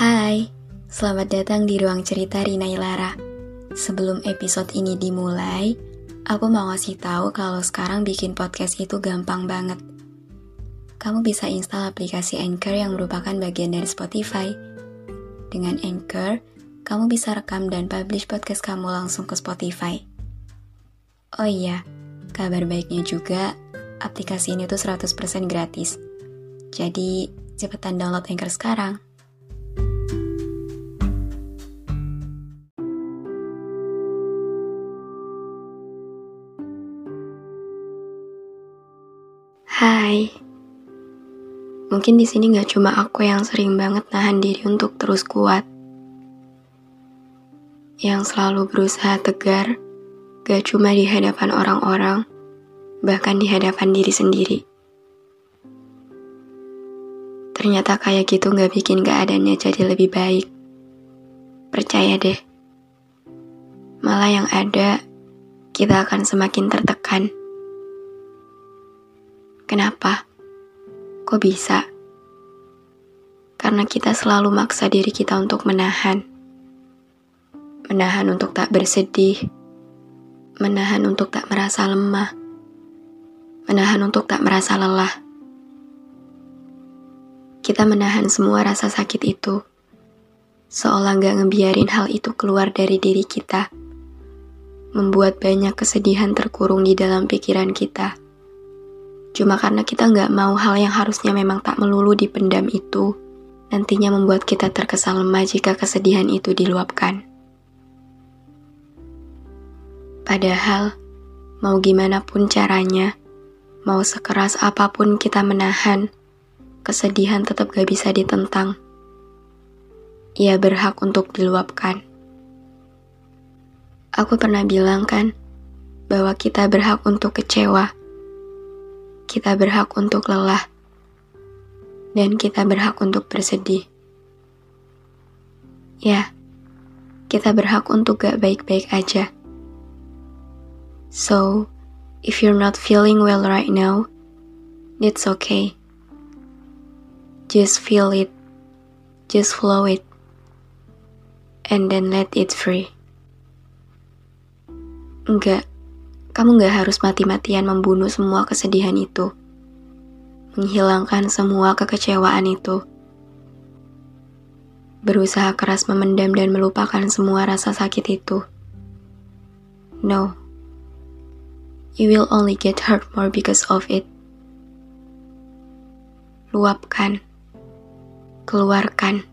Hai, selamat datang di Ruang Cerita Rina Ilara. Sebelum episode ini dimulai, aku mau ngasih tahu kalau sekarang bikin podcast itu gampang banget. Kamu bisa install aplikasi Anchor yang merupakan bagian dari Spotify. Dengan Anchor, kamu bisa rekam dan publish podcast kamu langsung ke Spotify. Oh iya, kabar baiknya juga, aplikasi ini tuh 100% gratis. Jadi, cepetan download Anchor sekarang. Hai. Mungkin di sini nggak cuma aku yang sering banget nahan diri untuk terus kuat. Yang selalu berusaha tegar, gak cuma di hadapan orang-orang, bahkan di hadapan diri sendiri. Ternyata kayak gitu nggak bikin keadaannya jadi lebih baik. Percaya deh. Malah yang ada, kita akan semakin tertekan. Kenapa? Kok bisa? Karena kita selalu maksa diri kita untuk menahan. Menahan untuk tak bersedih. Menahan untuk tak merasa lemah. Menahan untuk tak merasa lelah. Kita menahan semua rasa sakit itu. Seolah gak ngebiarin hal itu keluar dari diri kita. Membuat banyak kesedihan terkurung di dalam pikiran kita Cuma karena kita nggak mau hal yang harusnya memang tak melulu dipendam itu, nantinya membuat kita terkesan lemah jika kesedihan itu diluapkan. Padahal, mau gimana pun caranya, mau sekeras apa pun kita menahan, kesedihan tetap gak bisa ditentang. Ia berhak untuk diluapkan. Aku pernah bilang kan, bahwa kita berhak untuk kecewa kita berhak untuk lelah, dan kita berhak untuk bersedih. Ya, kita berhak untuk gak baik-baik aja. So, if you're not feeling well right now, it's okay. Just feel it, just flow it, and then let it free. Enggak, kamu gak harus mati-matian membunuh semua kesedihan itu. Menghilangkan semua kekecewaan itu. Berusaha keras memendam dan melupakan semua rasa sakit itu. No. You will only get hurt more because of it. Luapkan. Keluarkan.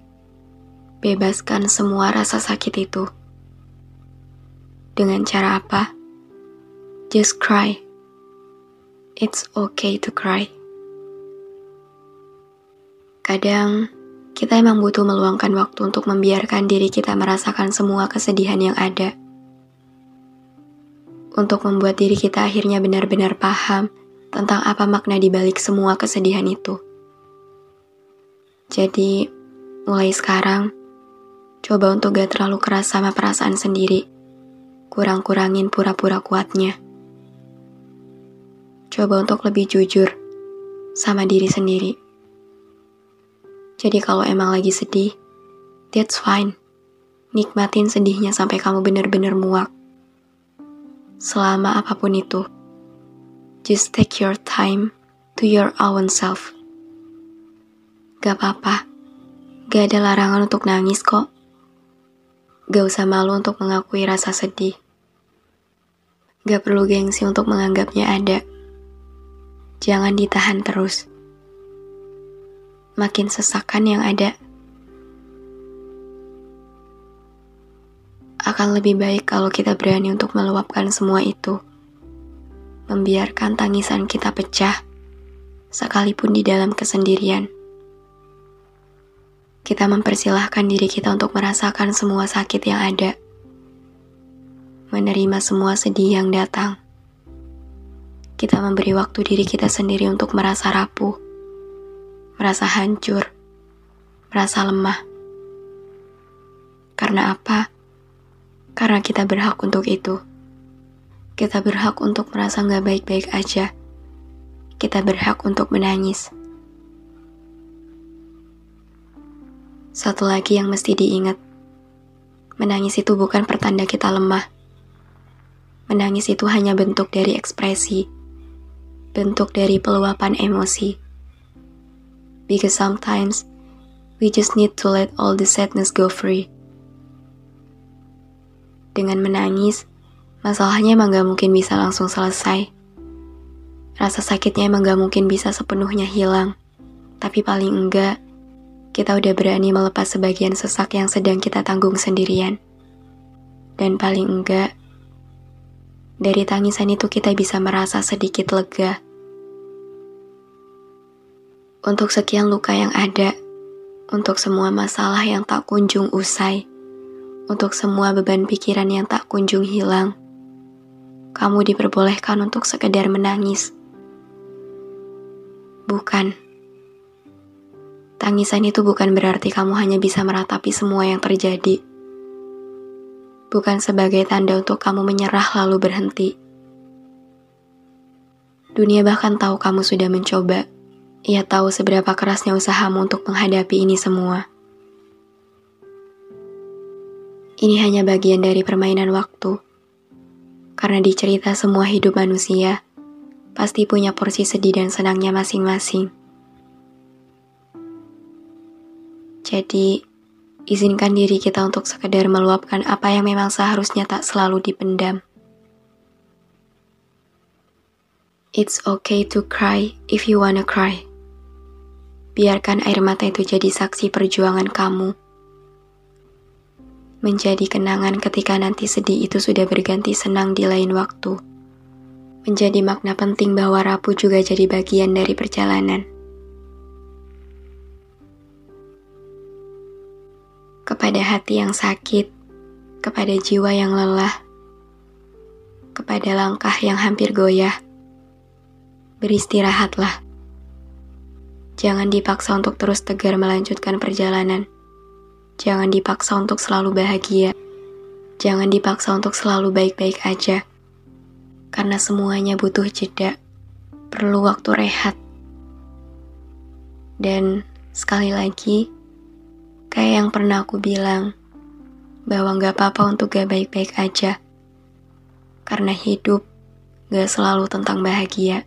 Bebaskan semua rasa sakit itu. Dengan cara apa? Just cry. It's okay to cry. Kadang kita emang butuh meluangkan waktu untuk membiarkan diri kita merasakan semua kesedihan yang ada. Untuk membuat diri kita akhirnya benar-benar paham tentang apa makna di balik semua kesedihan itu. Jadi, mulai sekarang, coba untuk gak terlalu keras sama perasaan sendiri. Kurang-kurangin pura-pura kuatnya coba untuk lebih jujur sama diri sendiri. Jadi kalau emang lagi sedih, that's fine. Nikmatin sedihnya sampai kamu bener-bener muak. Selama apa pun itu, just take your time to your own self. Gak apa-apa, gak ada larangan untuk nangis kok. Gak usah malu untuk mengakui rasa sedih. Gak perlu gengsi untuk menganggapnya ada. Jangan ditahan terus. Makin sesakan yang ada. akan lebih baik kalau kita berani untuk meluapkan semua itu. Membiarkan tangisan kita pecah, sekalipun di dalam kesendirian. Kita mempersilahkan diri kita untuk merasakan semua sakit yang ada. Menerima semua sedih yang datang. Kita memberi waktu diri kita sendiri untuk merasa rapuh, merasa hancur, merasa lemah. Karena apa? Karena kita berhak untuk itu. Kita berhak untuk merasa nggak baik-baik aja. Kita berhak untuk menangis. Satu lagi yang mesti diingat. Menangis itu bukan pertanda kita lemah. Menangis itu hanya bentuk dari ekspresi. Bentuk dari peluapan emosi. Because sometimes we just need to let all the sadness go free dengan menangis, masalahnya emang gak mungkin bisa langsung selesai. Rasa sakitnya emang gak mungkin bisa sepenuhnya hilang. Tapi paling enggak, kita udah berani melepas sebagian sesak yang sedang kita tanggung sendirian. Dan paling enggak, dari tangisan itu kita bisa merasa sedikit lega. Untuk sekian luka yang ada, untuk semua masalah yang tak kunjung usai, untuk semua beban pikiran yang tak kunjung hilang. Kamu diperbolehkan untuk sekedar menangis. Bukan. Tangisan itu bukan berarti kamu hanya bisa meratapi semua yang terjadi. Bukan sebagai tanda untuk kamu menyerah lalu berhenti. Dunia bahkan tahu kamu sudah mencoba. Ia tahu seberapa kerasnya usahamu untuk menghadapi ini semua. Ini hanya bagian dari permainan waktu. Karena di cerita semua hidup manusia, pasti punya porsi sedih dan senangnya masing-masing. Jadi, izinkan diri kita untuk sekedar meluapkan apa yang memang seharusnya tak selalu dipendam. It's okay to cry if you wanna cry. Biarkan air mata itu jadi saksi perjuangan kamu menjadi kenangan ketika nanti sedih itu sudah berganti senang di lain waktu. Menjadi makna penting bahwa rapuh juga jadi bagian dari perjalanan. Kepada hati yang sakit, kepada jiwa yang lelah, kepada langkah yang hampir goyah, beristirahatlah. Jangan dipaksa untuk terus tegar melanjutkan perjalanan Jangan dipaksa untuk selalu bahagia. Jangan dipaksa untuk selalu baik-baik aja. Karena semuanya butuh jeda. Perlu waktu rehat. Dan sekali lagi, kayak yang pernah aku bilang, bahwa gak apa-apa untuk gak baik-baik aja. Karena hidup gak selalu tentang bahagia.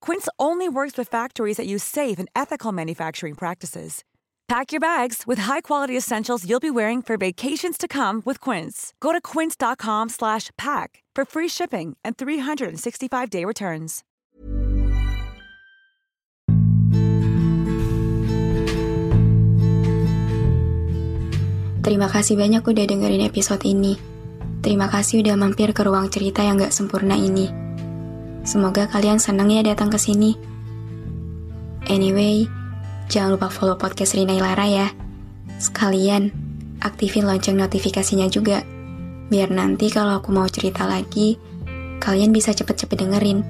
Quince only works with factories that use safe and ethical manufacturing practices. Pack your bags with high-quality essentials you'll be wearing for vacations to come with Quince. Go to quince.com/pack for free shipping and 365-day returns. Terima kasih banyak udah dengerin episode ini. Terima kasih udah mampir ke ruang cerita yang gak sempurna ini. Semoga kalian senang ya datang ke sini. Anyway, jangan lupa follow podcast Rina Ilara ya. Sekalian, aktifin lonceng notifikasinya juga. Biar nanti kalau aku mau cerita lagi, kalian bisa cepet-cepet dengerin.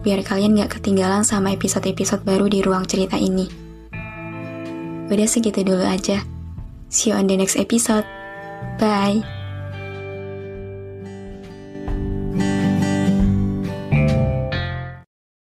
Biar kalian gak ketinggalan sama episode-episode baru di ruang cerita ini. Udah segitu dulu aja. See you on the next episode. Bye.